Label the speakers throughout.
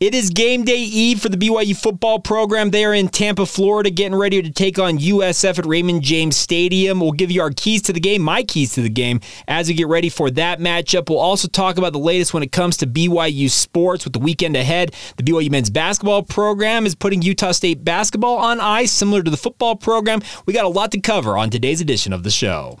Speaker 1: It is game day eve for the BYU football program. They are in Tampa, Florida, getting ready to take on USF at Raymond James Stadium. We'll give you our keys to the game, my keys to the game, as we get ready for that matchup. We'll also talk about the latest when it comes to BYU sports with the weekend ahead. The BYU men's basketball program is putting Utah State basketball on ice, similar to the football program. We got a lot to cover on today's edition of the show.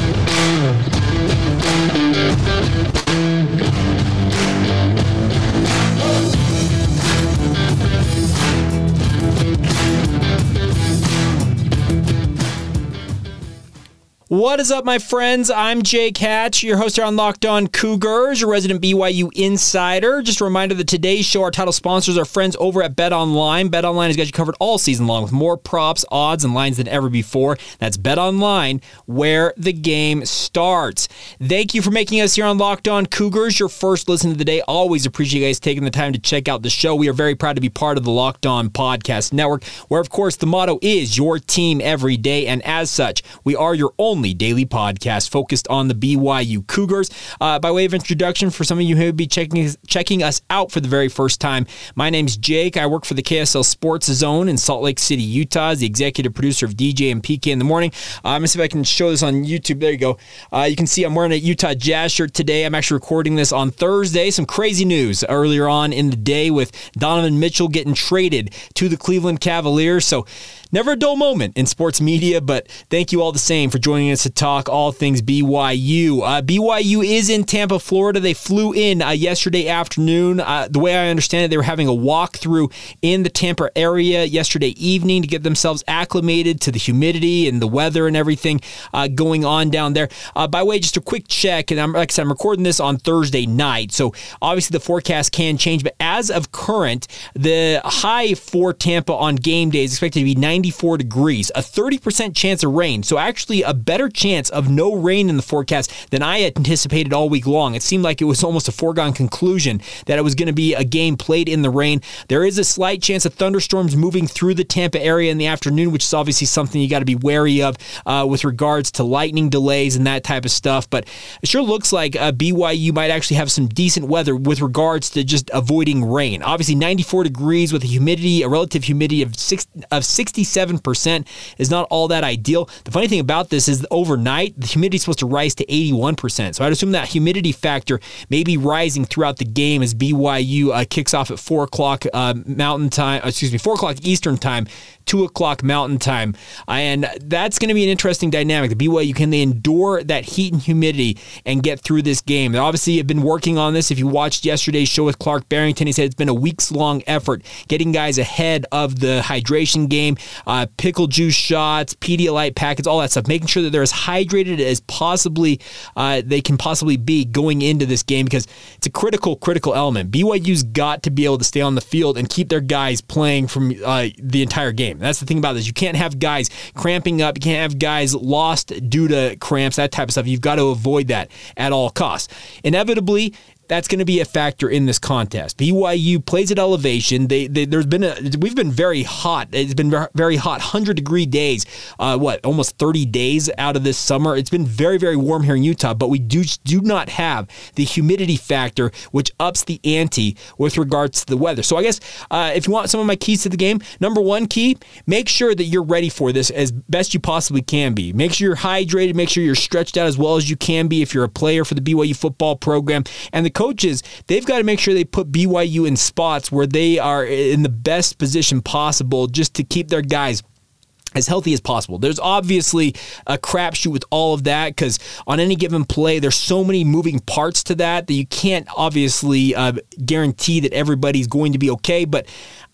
Speaker 1: What is up, my friends? I'm Jake Hatch, your host here on Locked On Cougars, your resident BYU insider. Just a reminder that today's show, our title sponsors are friends over at Bet Online. Bet Online has got you covered all season long with more props, odds, and lines than ever before. That's Bet Online, where the game starts. Thank you for making us here on Locked On Cougars your first listen of the day. Always appreciate you guys taking the time to check out the show. We are very proud to be part of the Locked On Podcast Network, where, of course, the motto is your team every day. And as such, we are your only only daily podcast focused on the BYU Cougars. Uh, by way of introduction, for some of you who may be checking checking us out for the very first time, my name's Jake. I work for the KSL Sports Zone in Salt Lake City, Utah, as the executive producer of DJ and PK in the morning. Uh, I'm gonna see if I can show this on YouTube. There you go. Uh, you can see I'm wearing a Utah Jazz shirt today. I'm actually recording this on Thursday. Some crazy news earlier on in the day with Donovan Mitchell getting traded to the Cleveland Cavaliers. So Never a dull moment in sports media, but thank you all the same for joining us to talk all things BYU. Uh, BYU is in Tampa, Florida. They flew in uh, yesterday afternoon. Uh, the way I understand it, they were having a walkthrough in the Tampa area yesterday evening to get themselves acclimated to the humidity and the weather and everything uh, going on down there. Uh, by the way, just a quick check, and I'm, like I said, I'm recording this on Thursday night, so obviously the forecast can change, but as of current, the high for Tampa on game day is expected to be 90. 94 degrees, a 30% chance of rain. So, actually, a better chance of no rain in the forecast than I had anticipated all week long. It seemed like it was almost a foregone conclusion that it was going to be a game played in the rain. There is a slight chance of thunderstorms moving through the Tampa area in the afternoon, which is obviously something you got to be wary of uh, with regards to lightning delays and that type of stuff. But it sure looks like uh, BYU might actually have some decent weather with regards to just avoiding rain. Obviously, 94 degrees with a humidity, a relative humidity of six, of 60 67% is not all that ideal. The funny thing about this is overnight, the humidity is supposed to rise to 81%. So I'd assume that humidity factor may be rising throughout the game as BYU uh, kicks off at 4 o'clock uh, Mountain Time, excuse me, 4 o'clock Eastern Time 2 o'clock Mountain Time. And that's going to be an interesting dynamic. The BYU, can they endure that heat and humidity and get through this game? They obviously have been working on this. If you watched yesterday's show with Clark Barrington, he said it's been a weeks long effort getting guys ahead of the hydration game, uh, pickle juice shots, Pedialyte packets, all that stuff, making sure that they're as hydrated as possibly uh, they can possibly be going into this game because it's a critical, critical element. BYU's got to be able to stay on the field and keep their guys playing from uh, the entire game game. That's the thing about this. You can't have guys cramping up. You can't have guys lost due to cramps, that type of stuff. You've got to avoid that at all costs. Inevitably, that's going to be a factor in this contest. BYU plays at elevation. They, they, there's been a we've been very hot. It's been very hot, hundred degree days. Uh, what almost 30 days out of this summer. It's been very very warm here in Utah, but we do do not have the humidity factor, which ups the ante with regards to the weather. So I guess uh, if you want some of my keys to the game, number one key, make sure that you're ready for this as best you possibly can be. Make sure you're hydrated. Make sure you're stretched out as well as you can be if you're a player for the BYU football program. And the coaches, they've got to make sure they put BYU in spots where they are in the best position possible just to keep their guys as healthy as possible. There's obviously a crapshoot with all of that because on any given play, there's so many moving parts to that that you can't obviously uh, guarantee that everybody's going to be okay. But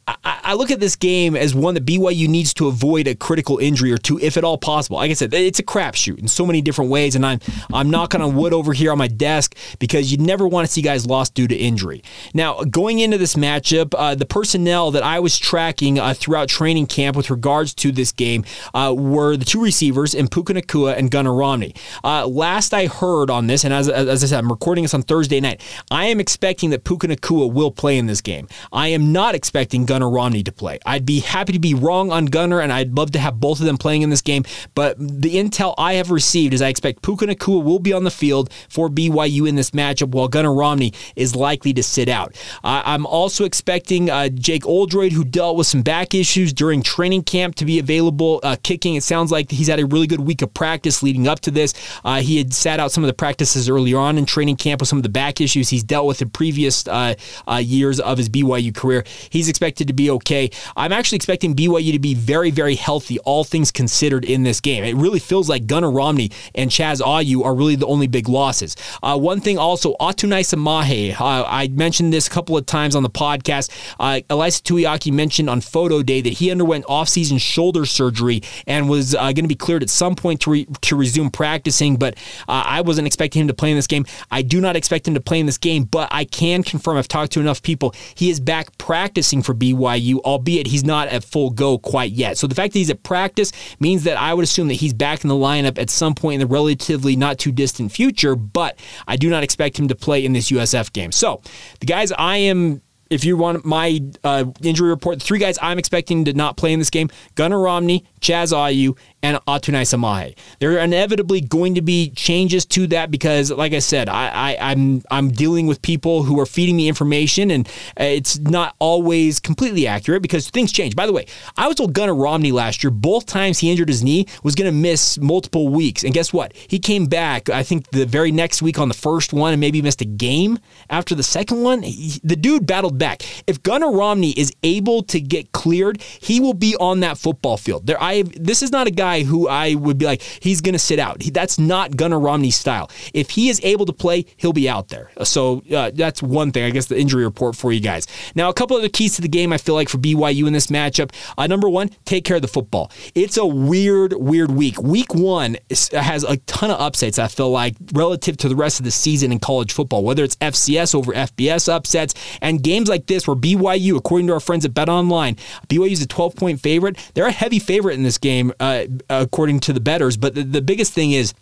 Speaker 1: I, I, look at this game as one that BYU needs to avoid a critical injury or two, if at all possible. Like I said, it's a crapshoot in so many different ways, and I'm I'm knocking on wood over here on my desk because you never want to see guys lost due to injury. Now, going into this matchup, uh, the personnel that I was tracking uh, throughout training camp with regards to this game uh, were the two receivers in Puka Nacua and Gunnar Romney. Uh, last I heard on this, and as, as I said, I'm recording this on Thursday night. I am expecting that Puka Nacua will play in this game. I am not expecting Gunnar Romney to play. I'd be happy to be wrong on Gunnar, and I'd love to have both of them playing in this game. But the intel I have received is I expect Puka Nacua will be on the field for BYU in this matchup, while Gunnar Romney is likely to sit out. I'm also expecting uh, Jake Oldroyd, who dealt with some back issues during training camp, to be available uh, kicking. It sounds like he's had a really good week of practice leading up to this. Uh, he had sat out some of the practices earlier on in training camp with some of the back issues he's dealt with in previous uh, uh, years of his BYU career. He's expected to be okay. I'm actually expecting BYU to be very, very healthy, all things considered, in this game. It really feels like Gunnar Romney and Chaz Ayu are really the only big losses. Uh, one thing also, Atunaisa Samahe. Uh, I mentioned this a couple of times on the podcast. Uh, Ilaisa Tuiaki mentioned on photo day that he underwent off-season shoulder surgery and was uh, going to be cleared at some point to, re- to resume practicing, but uh, I wasn't expecting him to play in this game. I do not expect him to play in this game, but I can confirm I've talked to enough people. He is back practicing for BYU, albeit he's not at full go quite yet. So the fact that he's at practice means that I would assume that he's back in the lineup at some point in the relatively not too distant future, but I do not expect him to play in this USF game. So the guys I am if you want my uh, injury report, the three guys I'm expecting to not play in this game Gunnar Romney, Chaz Ayu, and Atunaisa Samahe. There are inevitably going to be changes to that because, like I said, I, I, am I'm, I'm dealing with people who are feeding me information, and uh, it's not always completely accurate because things change. By the way, I was told Gunnar Romney last year, both times he injured his knee, was going to miss multiple weeks, and guess what? He came back. I think the very next week on the first one, and maybe missed a game after the second one. He, the dude battled back. If Gunnar Romney is able to get cleared, he will be on that football field. There, I this is not a guy who I would be like he's going to sit out. He, that's not Gunnar Romney's style. If he is able to play, he'll be out there. So uh, that's one thing. I guess the injury report for you guys. Now, a couple of the keys to the game I feel like for BYU in this matchup. Uh, number one, take care of the football. It's a weird, weird week. Week one has a ton of upsets. I feel like relative to the rest of the season in college football, whether it's FCS over FBS upsets and games like this where BYU, according to our friends at Bet Online, BYU is a 12 point favorite. They're a heavy favorite in this game, uh, according to the bettors. But the, the biggest thing is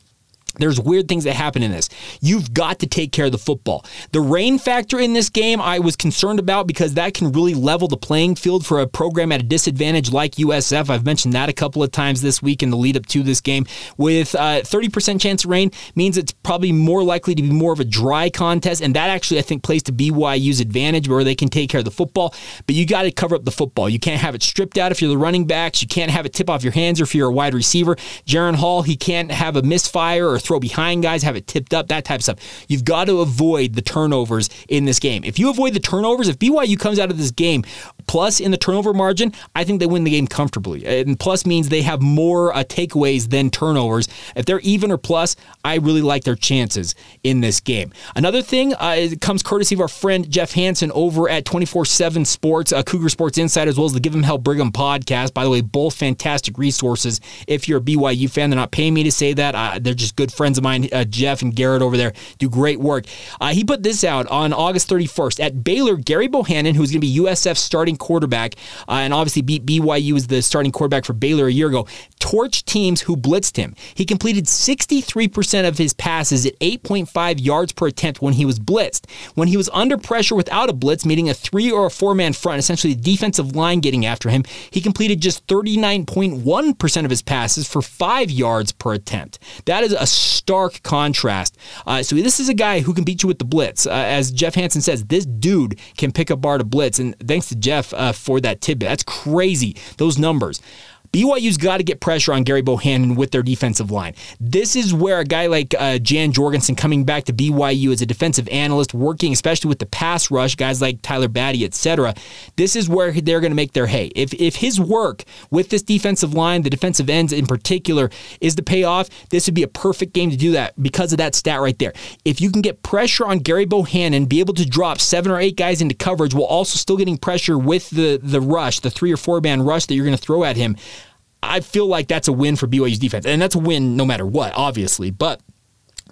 Speaker 1: there's weird things that happen in this. You've got to take care of the football. The rain factor in this game, I was concerned about because that can really level the playing field for a program at a disadvantage like USF. I've mentioned that a couple of times this week in the lead up to this game. With uh, 30% chance of rain, means it's probably more likely to be more of a dry contest, and that actually I think plays to BYU's advantage where they can take care of the football. But you got to cover up the football. You can't have it stripped out if you're the running backs. You can't have it tip off your hands or if you're a wide receiver. Jaren Hall, he can't have a misfire or throw behind guys, have it tipped up, that type of stuff. You've got to avoid the turnovers in this game. If you avoid the turnovers, if BYU comes out of this game plus in the turnover margin, I think they win the game comfortably. And plus means they have more uh, takeaways than turnovers. If they're even or plus, I really like their chances in this game. Another thing uh, comes courtesy of our friend Jeff Hansen over at 24 7 Sports, uh, Cougar Sports Insider, as well as the Give 'em Hell Brigham podcast. By the way, both fantastic resources if you're a BYU fan. They're not paying me to say that, uh, they're just good friends of mine, uh, Jeff and Garrett over there, do great work. Uh, he put this out on August 31st. At Baylor, Gerry Bohanon, who's going to be USF starting quarterback, uh, and obviously beat BYU as the starting quarterback for Baylor a year ago, torched teams who blitzed him. He completed 63% of his passes at 8.5 yards per attempt when he was blitzed. When he was under pressure without a blitz, meaning a three or a four man front, essentially the defensive line getting after him, he completed just 39.1% of his passes for five yards per attempt. That is a stark contrast. Uh, so this is a guy who can beat you with the blitz. Uh, as Jeff Hansen says, this dude can pick a bar to blitz. And thanks to Jeff uh, for that tidbit. That's crazy, those numbers. BYU's got to get pressure on Gerry Bohanon with their defensive line. This is where a guy like uh, Jan Jorgensen coming back to BYU as a defensive analyst, working especially with the pass rush, guys like Tyler Batty, etc. This is where they're going to make their hay. If if his work with this defensive line, the defensive ends in particular, is to pay off, this would be a perfect game to do that because of that stat right there. If you can get pressure on Gerry Bohanon, be able to drop seven or eight guys into coverage while also still getting pressure with the the rush, the three or four man rush that you're going to throw at him. I feel like that's a win for BYU's defense. And that's a win no matter what, obviously. But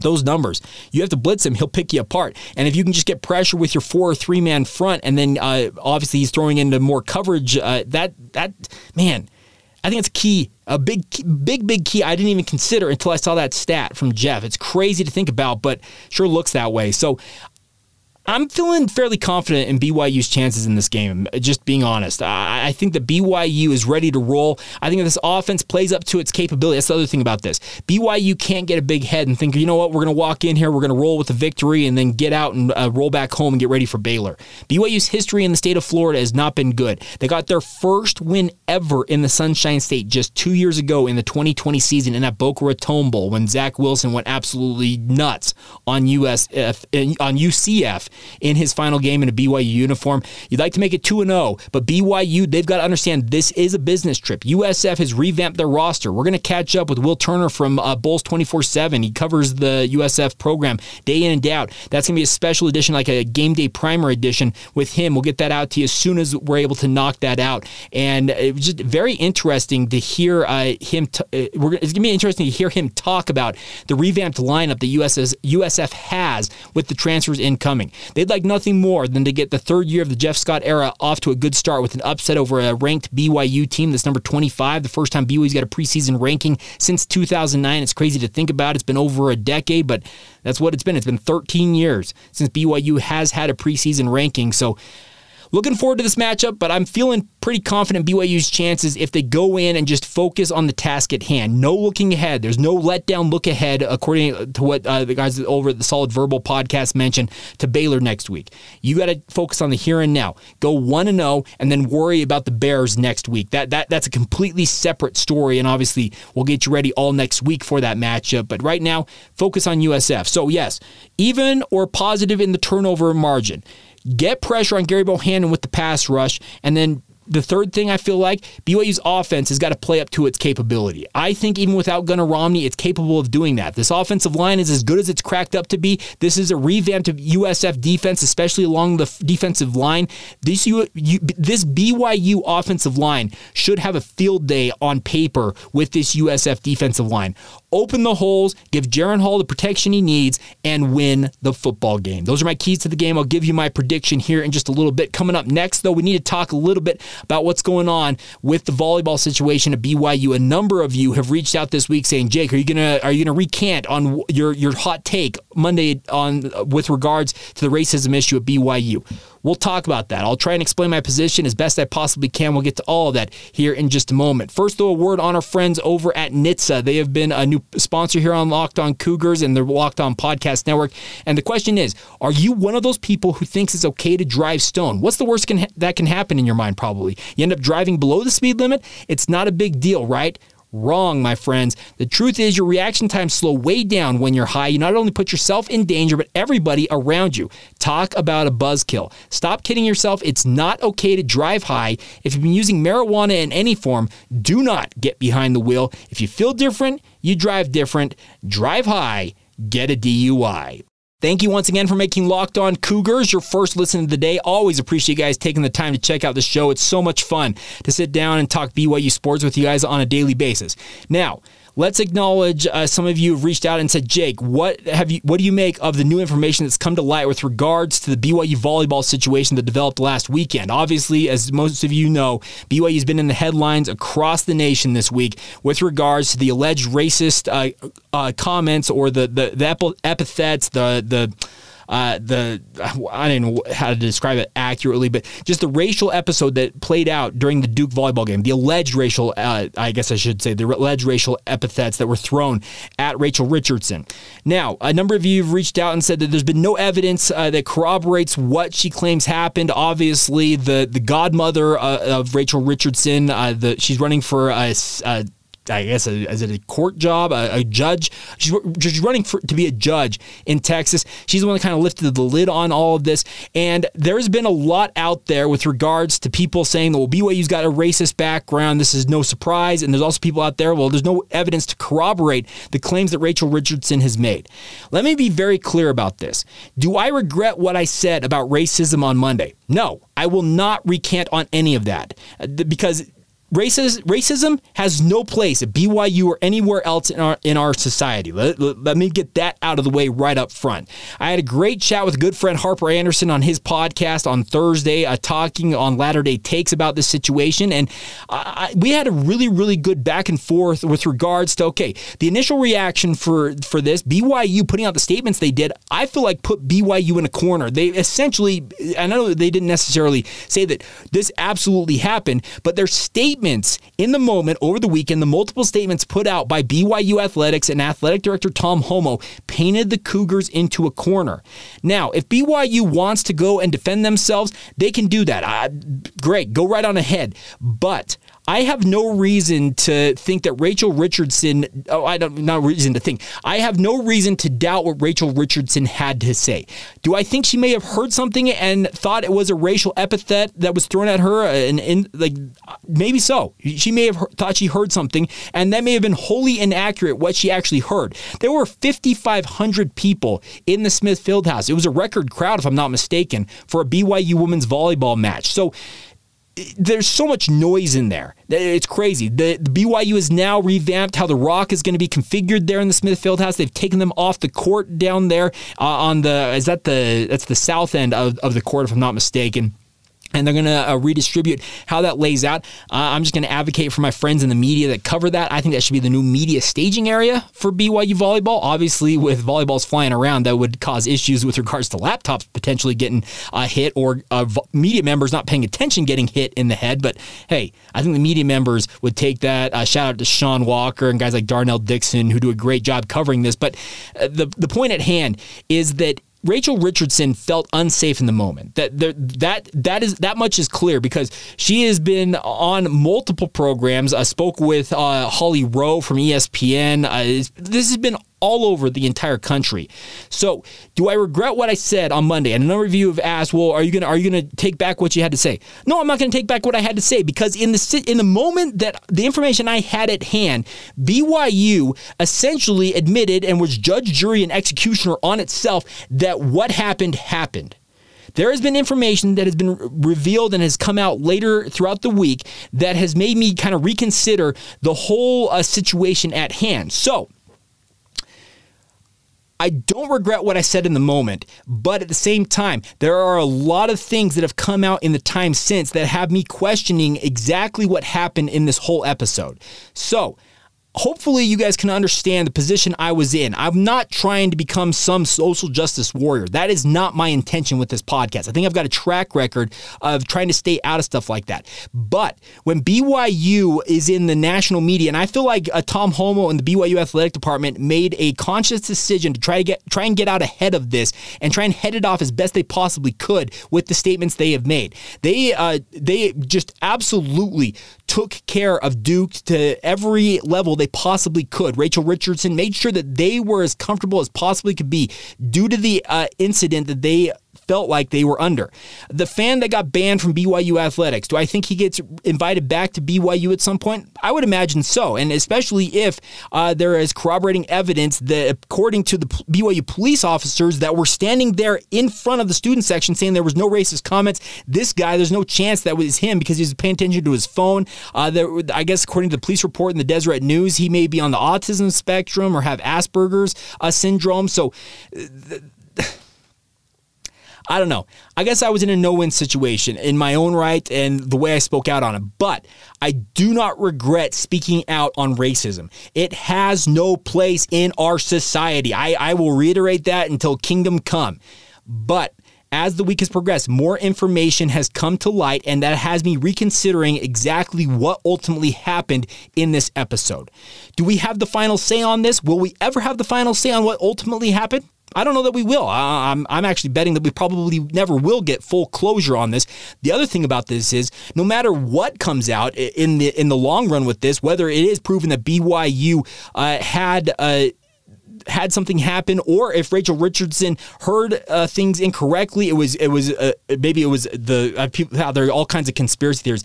Speaker 1: those numbers. You have to blitz him, he'll pick you apart. And if you can just get pressure with your four or three man front, and then uh, obviously he's throwing into more coverage, uh, that that man, I think it's key, a big, big, big key. I didn't even consider until I saw that stat from Jeff. It's crazy to think about, but sure looks that way. So I'm feeling fairly confident in BYU's chances in this game, just being honest. I, I, think that BYU is ready to roll. I think this offense plays up to its capability. That's the other thing about this. BYU can't get a big head and think, you know what, we're going to walk in here, we're going to roll with a victory, and then get out and uh, roll back home and get ready for Baylor. BYU's history in the state of Florida has not been good. They got their first win ever in the Sunshine State just two years ago in the 2020 season in that Boca Raton Bowl when Zach Wilson went absolutely nuts on USF, on UCF in his final game in a BYU uniform. You'd like to make it 2 0, but BYU, they've got to understand this is a business trip. USF has revamped their roster. We're going to catch up with Will Turner from uh, Bulls 24 7. He covers the USF program day in and day out. That's going to be a special edition, like a game day primer edition with him. We'll get that out to you as soon as we're able to knock that out. And it was just very interesting to hear uh, him. T- uh, it's going to be interesting to hear him talk about the revamped lineup that USF has with the transfers incoming. They'd like nothing more than to get the third year of the Jeff Scott era off to a good start with an upset over a ranked BYU team that's number 25. The first time BYU's got a preseason ranking since 2009. It's crazy to think about. It's been over a decade, but that's what it's been. It's been 13 years since BYU has had a preseason ranking. So, looking forward to this matchup, but I'm feeling pretty confident BYU's chances if they go in and just focus on the task at hand. No looking ahead. There's no letdown look ahead, according to what uh, the guys over at the Solid Verbal podcast mentioned to Baylor next week. You got to focus on the here and now. Go one and zero, oh, and then worry about the Bears next week. That that that's a completely separate story, and obviously we'll get you ready all next week for that matchup. But right now, focus on USF. So yes, even or positive in the turnover margin get pressure on Gerry Bohanon with the pass rush, and then the third thing I feel like BYU's offense has got to play up to its capability. I think even without Gunnar Romney, it's capable of doing that. This offensive line is as good as it's cracked up to be. This is a revamped USF defense, especially along the defensive line. This this BYU offensive line should have a field day on paper with this USF defensive line open the holes, give Jaren Hall the protection he needs, and win the football game. Those are my keys to the game. I'll give you my prediction here in just a little bit. Coming up next, though, we need to talk a little bit about what's going on with the volleyball situation at BYU. A number of you have reached out this week saying, "Jake, are you gonna are you gonna recant on your your hot take Monday on uh, with regards to the racism issue at BYU?" We'll talk about that. I'll try and explain my position as best I possibly can. We'll get to all of that here in just a moment. First, though, a word on our friends over at NHTSA. They have been a new sponsor here on Locked On Cougars and the Locked On Podcast Network. And the question is, are you one of those people who thinks it's okay to drive stone? What's the worst can ha- that can happen in your mind, probably? You end up driving below the speed limit? It's not a big deal, right? Wrong, my friends. The truth is, your reaction times slow way down when you're high. You not only put yourself in danger, but everybody around you. Talk about a buzzkill. Stop kidding yourself. It's not okay to drive high. If you've been using marijuana in any form, do not get behind the wheel. If you feel different, you drive different. Drive high, get a DUI. Thank you once again for making Locked On Cougars your first listen of the day. Always appreciate you guys taking the time to check out the show. It's so much fun to sit down and talk BYU sports with you guys on a daily basis. Now, Let's acknowledge uh, some of you have reached out and said, Jake, what have you? What do you make of the new information that's come to light with regards to the BYU volleyball situation that developed last weekend? Obviously, as most of you know, BYU has been in the headlines across the nation this week with regards to the alleged racist uh, uh, comments or the the, the epithets, the the uh, the I don't know how to describe it accurately, but just the racial episode that played out during the Duke volleyball game, the alleged racial, uh, I guess I should say, the alleged racial epithets that were thrown at Rachel Richardson. Now, a number of you have reached out and said that there's been no evidence uh, that corroborates what she claims happened. Obviously, the the godmother uh, of Rachel Richardson, uh, the she's running for a, a I guess, a, is it a court job, a, a judge? She's, she's running for, to be a judge in Texas. She's the one that kind of lifted the lid on all of this. And there's been a lot out there with regards to people saying well, BYU's got a racist background. This is no surprise. And there's also people out there, well, there's no evidence to corroborate the claims that Rachel Richardson has made. Let me be very clear about this. Do I regret what I said about racism on Monday? No, I will not recant on any of that uh, because Racism, racism has no place at BYU or anywhere else in our in our society. Let, let, let, me get that out of the way right up front. I had a great chat with good friend Harper Anderson on his podcast on Thursday, uh, talking on Latter Day Takes about this situation, and I, we had a really really good back and forth with regards to okay, the initial reaction for for this BYU putting out the statements they did. I feel like put BYU in a corner. They essentially, I know they didn't necessarily say that this absolutely happened, but their statement statements in the moment over the weekend, the multiple statements put out by BYU Athletics and athletic director Tom Holmoe painted the Cougars into a corner. Now, if BYU wants to go and defend themselves, they can do that. Uh, great, go right on ahead. But I have no reason to think that Rachel Richardson. Oh, I don't not reason to think. I have no reason to doubt what Rachel Richardson had to say. Do I think she may have heard something and thought it was a racial epithet that was thrown at her? Uh, and, and like maybe so. She may have thought she heard something, and that may have been wholly inaccurate what she actually heard. There were 5,500 people in the Smith Fieldhouse. It was a record crowd, if I'm not mistaken, for a BYU women's volleyball match. So there's so much noise in there. It's crazy. The, the, BYU has now revamped how the Rock is going to be configured there in the Smith Fieldhouse. They've taken them off the court down there uh, on the is that the that's the south end of, of the court if I'm not mistaken and they're going to uh, redistribute how that lays out. Uh, I'm just going to advocate for my friends in the media that cover that. I think that should be the new media staging area for BYU volleyball. Obviously, with volleyballs flying around, that would cause issues with regards to laptops potentially getting uh, hit or uh, media members not paying attention getting hit in the head. But hey, I think the media members would take that. Uh, shout out to Sean Walker and guys like Darnell Dickson who do a great job covering this. But uh, the the point at hand is that Rachel Richardson felt unsafe in the moment. That that that is that much is clear because she has been on multiple programs. I spoke with uh, Holly Rowe from ESPN. Uh, this has been all over the entire country. So, do I regret what I said on Monday? And a number of you have asked, "Well, are you gonna are you gonna take back what you had to say?" No, I'm not gonna take back what I had to say because in the in the moment that the information I had at hand, BYU essentially admitted and was judge, jury, and executioner on itself that what happened happened. There has been information that has been revealed and has come out later throughout the week that has made me kind of reconsider the whole uh, situation at hand. So, I don't regret what I said in the moment, but at the same time, there are a lot of things that have come out in the time since that have me questioning exactly what happened in this whole episode. So, hopefully you guys can understand the position I was in. I'm not trying to become some social justice warrior. That is not my intention with this podcast. I think I've got a track record of trying to stay out of stuff like that. But when BYU is in the national media, and I feel like uh, Tom Holmoe and the BYU athletic department made a conscious decision to try to get try and get out ahead of this and try and head it off as best they possibly could with the statements they have made. They uh, they just absolutely took care of Duke to every level they possibly could. Rachel Richardson made sure that they were as comfortable as possibly could be due to the uh, incident that they felt like they were under. The fan that got banned from BYU athletics, do I think he gets invited back to BYU at some point? I would imagine so, and especially if uh, there is corroborating evidence that, according to the BYU police officers that were standing there in front of the student section saying there was no racist comments, this guy, there's no chance that was him because he was paying attention to his phone. Uh, there, I guess, according to the police report in the Deseret News, he may be on the autism spectrum or have Asperger's uh, syndrome. So. Th- I don't know. I guess I was in a no win situation in my own right and the way I spoke out on it. But I do not regret speaking out on racism. It has no place in our society. I, I will reiterate that until kingdom come. But as the week has progressed, more information has come to light, and that has me reconsidering exactly what ultimately happened in this episode. Do we have the final say on this? Will we ever have the final say on what ultimately happened? I don't know that we will. I'm, I'm actually betting that we probably never will get full closure on this. The other thing about this is, no matter what comes out in the in the long run with this, whether it is proven that BYU uh, had uh, had something happen, or if Rachel Richardson heard uh, things incorrectly, it was it was uh, maybe it was the uh, people. How there are all kinds of conspiracy theories.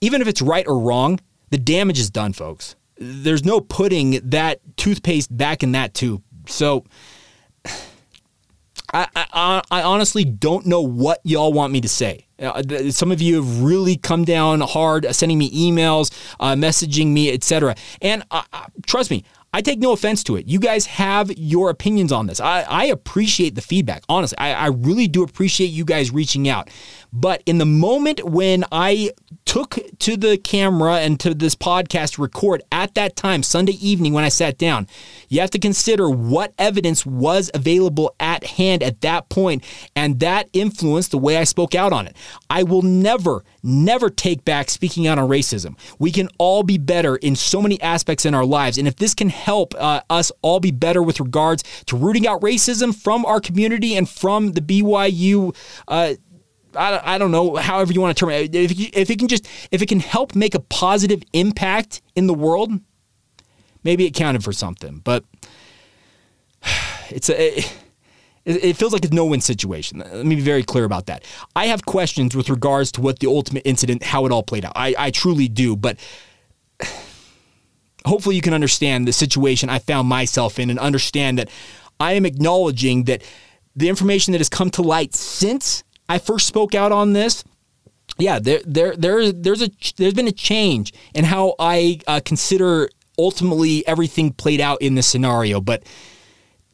Speaker 1: Even if it's right or wrong, the damage is done, folks. There's no putting that toothpaste back in that tube. So. I, I, I honestly don't know what y'all want me to say. Uh, some of you have really come down hard, uh, sending me emails, uh, messaging me, etc. And uh, trust me, I take no offense to it. You guys have your opinions on this. I, I appreciate the feedback. Honestly, I, I really do appreciate you guys reaching out. But in the moment when I took to the camera and to this podcast record at that time, Sunday evening when I sat down, you have to consider what evidence was available at hand at that point, and that influenced the way I spoke out on it. I will never, never take back speaking out on racism. We can all be better in so many aspects in our lives, and if this can help uh, us all be better with regards to rooting out racism from our community and from the BYU. Uh, I, I don't know, however you want to term it. If, if it can just, if it can help make a positive impact in the world, maybe it counted for something. But it's a, it, it feels like a no-win situation. Let me be very clear about that. I have questions with regards to what the ultimate incident, how it all played out. I, I truly do, but hopefully you can understand the situation I found myself in and understand that I am acknowledging that the information that has come to light since I first spoke out on this, yeah, there there there there's a there's been a change in how I uh, consider ultimately everything played out in this scenario, but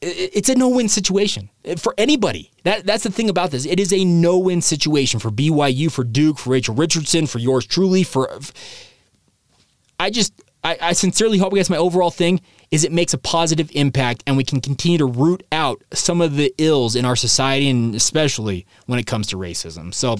Speaker 1: it's a no-win situation for anybody. That that's the thing about this. It is a no-win situation for BYU, for Duke, for Rachel Richardson, for yours truly. For I just I, I sincerely hope, I guess my overall thing is it makes a positive impact and we can continue to root out some of the ills in our society and especially when it comes to racism. So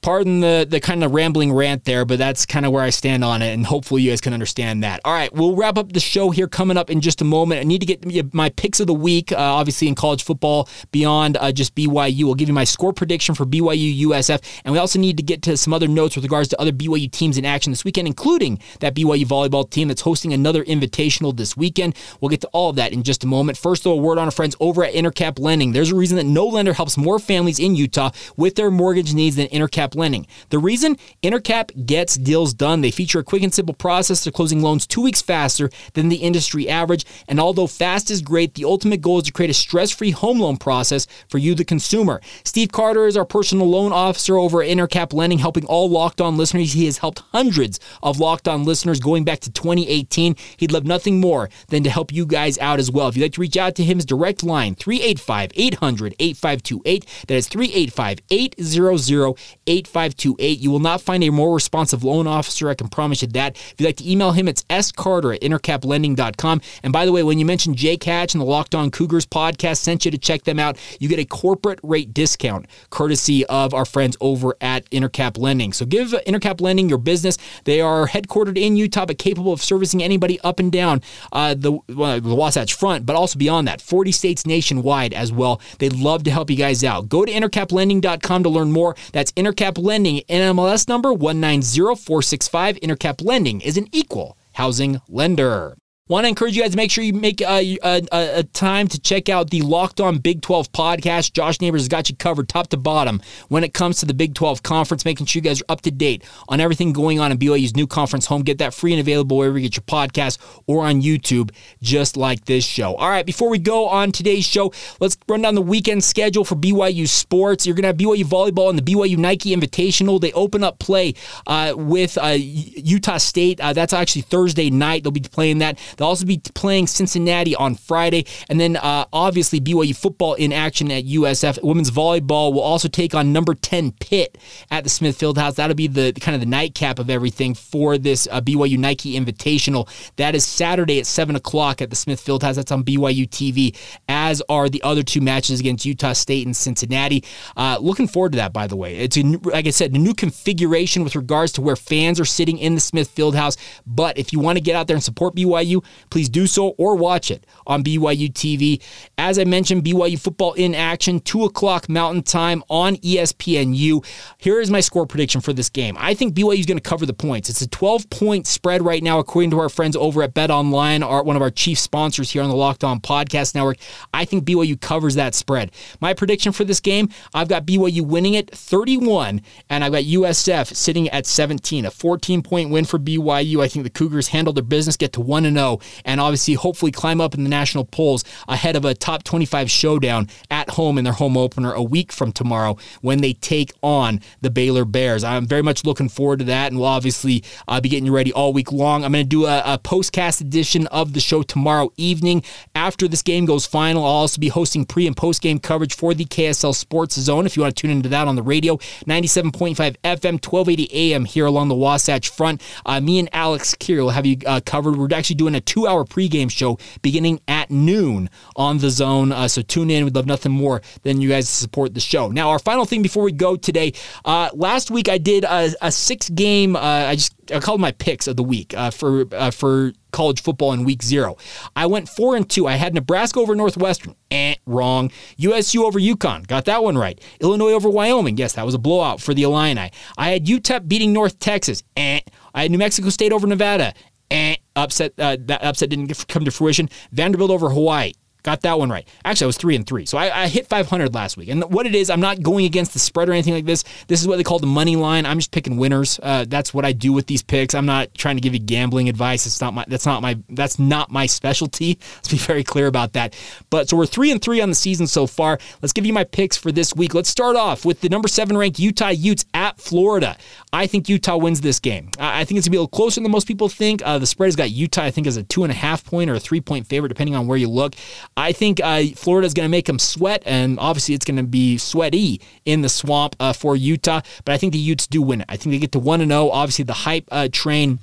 Speaker 1: pardon the the kind of rambling rant there, but that's kind of where I stand on it, and hopefully you guys can understand that. All right, we'll wrap up the show here coming up in just a moment. I need to get my picks of the week, uh, obviously in college football beyond uh, just BYU. We'll give you my score prediction for BYU USF, and we also need to get to some other notes with regards to other BYU teams in action this weekend, including that BYU volleyball team that's hosting another invitational this weekend. We'll get to all of that in just a moment. First, though, a word on our friends over at Intercap Lending. There's a reason that no lender helps more families in Utah with their mortgage needs than Intercap lending. The reason Intercap gets deals done, they feature a quick and simple process to closing loans two weeks faster than the industry average. And although fast is great, the ultimate goal is to create a stress free home loan process for you, the consumer. Steve Carter is our personal loan officer over at Intercap Lending, helping all Locked On listeners. He has helped hundreds of Locked On listeners going back to 2018. He'd love nothing more than to help you guys out as well. If you'd like to reach out to him, his direct line 385 800 8528. That is 385 800 8528. You will not find a more responsive loan officer. I can promise you that. If you'd like to email him, it's scarter at intercaplending.com. And by the way, when you mention Jake Hatch and the Locked On Cougars podcast, sent you to check them out, you get a corporate rate discount courtesy of our friends over at Intercap Lending. So give Intercap Lending your business. They are headquartered in Utah, but capable of servicing anybody up and down uh, the, well, the Wasatch Front, but also beyond that, 40 states nationwide as well. They'd love to help you guys out. Go to intercaplending.com to learn more. That's Intercap Lending, NMLS number 190465. Intercap Lending is an equal housing lender. Want to encourage you guys to make sure you make a, a, a, time to check out the Locked On Big 12 podcast. Josh Neighbors has got you covered top to bottom when it comes to the Big 12 conference, making sure you guys are up to date on everything going on in BYU's new conference home. Get that free and available wherever you get your podcast or on YouTube, just like this show. All right, before we go on today's show, let's run down the weekend schedule for BYU sports. You're going to have BYU volleyball and the BYU Nike Invitational. They open up play uh, with uh, Utah State. Uh, that's actually Thursday night. They'll be playing that. They'll also be playing Cincinnati on Friday. And then uh, obviously BYU football in action at USF. Women's volleyball will also take on number 10 Pitt at the Smith Fieldhouse. That'll be the kind of the nightcap of everything for this uh, BYU Nike Invitational. That is Saturday at 7 o'clock at the Smith Fieldhouse. That's on BYU TV, as are the other two matches against Utah State and Cincinnati. Uh, looking forward to that, by the way. It's, a, like I said, a new configuration with regards to where fans are sitting in the Smith Fieldhouse. But if you want to get out there and support BYU, please do so or watch it on BYU TV. As I mentioned, BYU football in action, 2 o'clock Mountain Time on ESPNU. Here is my score prediction for this game. I think BYU is going to cover the points. It's a 12 point spread right now, according to our friends over at Bet Online, one of our chief sponsors here on the Locked On Podcast Network. I think BYU covers that spread. My prediction for this game, I've got BYU winning it 31, and I've got USF sitting at 17. A 14 point win for BYU. I think the Cougars handle their business, get to 1 0, and obviously hopefully climb up in the national polls ahead of a top 25 showdown at home in their home opener a week from tomorrow when they take on the Baylor Bears. I'm very much looking forward to that, and we'll obviously uh, be getting you ready all week long. I'm going to do a, a postcast edition of the show tomorrow evening after this game goes final. I'll also be hosting pre and post game coverage for the KSL Sports Zone if you want to tune into that on the radio. 97.5 FM, 1280 AM here along the Wasatch Front. Uh, me and Alex Kier will have you uh, covered. We're actually doing a two hour pregame show beginning at noon on the zone. Uh, so tune in. We'd love nothing more than you guys to support the show. Now, our final thing before we go today. Uh, last week I did a, a six game. Uh, I just I called my picks of the week uh, for uh, for college football in week zero. I went four and two. I had Nebraska over Northwestern. Eh, wrong. USU over UConn. Got that one right. Illinois over Wyoming. Yes, that was a blowout for the Illini. I had UTEP beating North Texas. Eh. I had New Mexico State over Nevada. Eh. Upset. Uh, that upset didn't come to fruition. Vanderbilt over Hawaii. Got that one right. Actually, I was three and three, so I, I, hit 500 last week. And what it is, I'm not going against the spread or anything like this. This is what they call the money line. I'm just picking winners. Uh, that's what I do with these picks. I'm not trying to give you gambling advice. It's not my. That's not my. That's not my specialty. Let's be very clear about that. But so we're three and three on the season so far. Let's give you my picks for this week. Let's start off with the number seven ranked Utah Utes at Florida. I think Utah wins this game. I think it's gonna be a little closer than most people think. Uh, the spread has got Utah. I think as a two and a half point or a three point favorite, depending on where you look. I think. Uh, Florida is going to make them sweat, and obviously it's going to be sweaty in the swamp uh, for Utah. But I think the Utes do win it. I think they get to one and zero. Obviously, the hype uh, train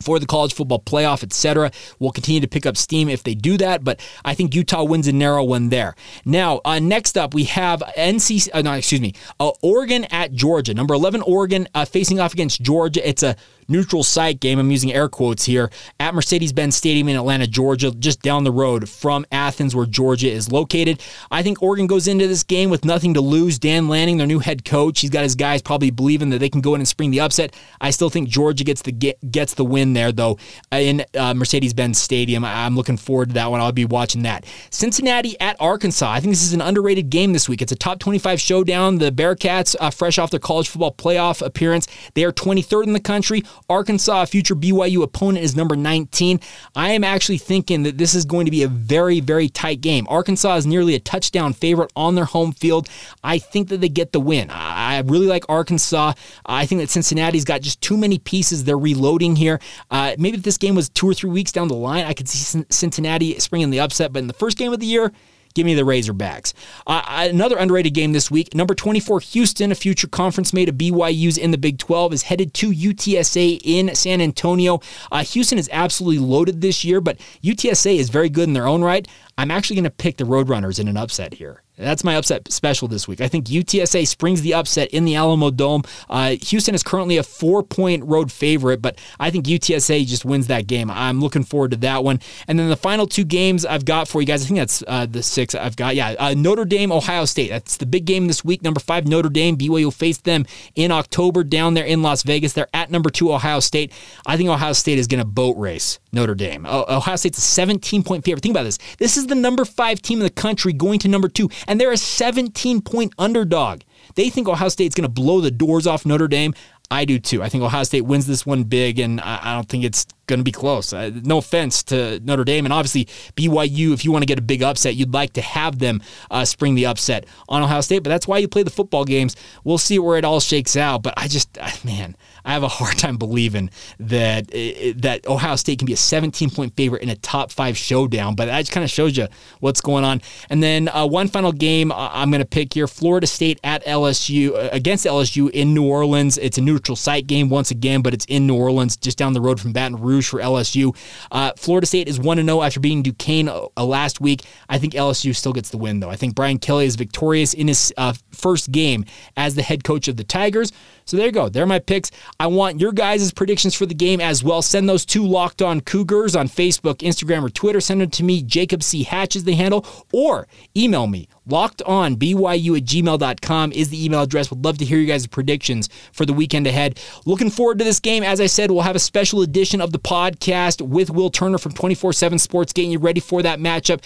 Speaker 1: for the college football playoff, etc. will continue to pick up steam if they do that, but I think Utah wins a narrow one there. Now, uh, next up, we have NC, uh, no, excuse me, uh, Oregon at Georgia. Number 11, Oregon uh, facing off against Georgia. It's a neutral site game. I'm using air quotes here at Mercedes Benz Stadium in Atlanta, Georgia, just down the road from Athens, where Georgia is located. I think Oregon goes into this game with nothing to lose. Dan Lanning, their new head coach, he's got his guys probably believing that they can go in and spring the upset. I still think Georgia gets the get, gets the win there, though, in uh, Mercedes Benz Stadium. I'm looking forward to that one. I'll be watching that. Cincinnati at Arkansas. I think this is an underrated game this week. It's a top 25 showdown. The Bearcats, uh, fresh off their college football playoff appearance, they are 23rd in the country. Arkansas, future BYU opponent, is number 19. I am actually thinking that this is going to be a very, very tight game. Arkansas is nearly a touchdown favorite on their home field. I think that they get the win. I really like Arkansas. I think that Cincinnati's got just too many pieces. They're reloading here. Uh, maybe if this game was two or three weeks down the line, I could see Cincinnati springing the upset. But in the first game of the year, Give me the Razorbacks. Uh, another underrated game this week. Number 24, Houston, a future conference mate of BYU's in the Big 12, is headed to UTSA in San Antonio. Uh, Houston is absolutely loaded this year, but UTSA is very good in their own right. I'm actually going to pick the Roadrunners in an upset here. That's my upset special this week. I think UTSA springs the upset in the Alamo Dome. Uh, Houston is currently a four point road favorite, but I think UTSA just wins that game. I'm looking forward to that one. And then the final two games I've got for you guys, I think that's uh, the six I've got. Yeah, uh, Notre Dame, Ohio State. That's the big game this week. Number five, Notre Dame. BYU will face them in October down there in Las Vegas. They're at number two, Ohio State. I think Ohio State is going to boat race Notre Dame. Ohio State's a 17 point favorite. Think about this. This is the number five team in the country going to number two and they're a 17 point underdog. They think Ohio State's going to blow the doors off Notre Dame. I do too. I think Ohio State wins this one big, and I don't think it's going to be close. Uh, no offense to Notre Dame. And obviously, BYU, if you want to get a big upset, you'd like to have them uh, spring the upset on Ohio State. But that's why you play the football games. We'll see where it all shakes out. But I just, man, I have a hard time believing that that Ohio State can be a 17 point favorite in a top five showdown. But that just kind of shows you what's going on. And then uh, one final game uh, I'm going to pick here: Florida State at LSU uh, against LSU in New Orleans. It's a neutral site game once again, but it's in New Orleans, just down the road from Baton Rouge for LSU. Uh, Florida State is one 0 after beating Duquesne uh, last week. I think LSU still gets the win though. I think Brian Kelly is victorious in his uh, first game as the head coach of the Tigers. So there you go. They're my picks. I want your guys' predictions for the game as well. Send those to Locked On Cougars on Facebook, Instagram, or Twitter. Send them to me. Jacob C. Hatch is the handle, or email me Locked on BYU at gmail.com is the email address. Would love to hear you guys' predictions for the weekend ahead. Looking forward to this game. As I said, we'll have a special edition of the podcast with Will Turner from 24 7 Sports, getting you ready for that matchup.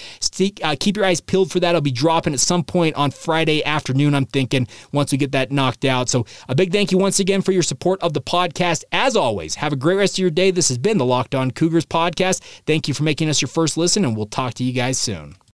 Speaker 1: Uh, keep your eyes peeled for that. I'll be dropping at some point on Friday afternoon, I'm thinking, once we get that knocked out. So a big thank you once again for your support of the podcast. As always, have a great rest of your day. This has been the Locked On Cougars podcast. Thank you for making us your first listen, and we'll talk to you guys soon.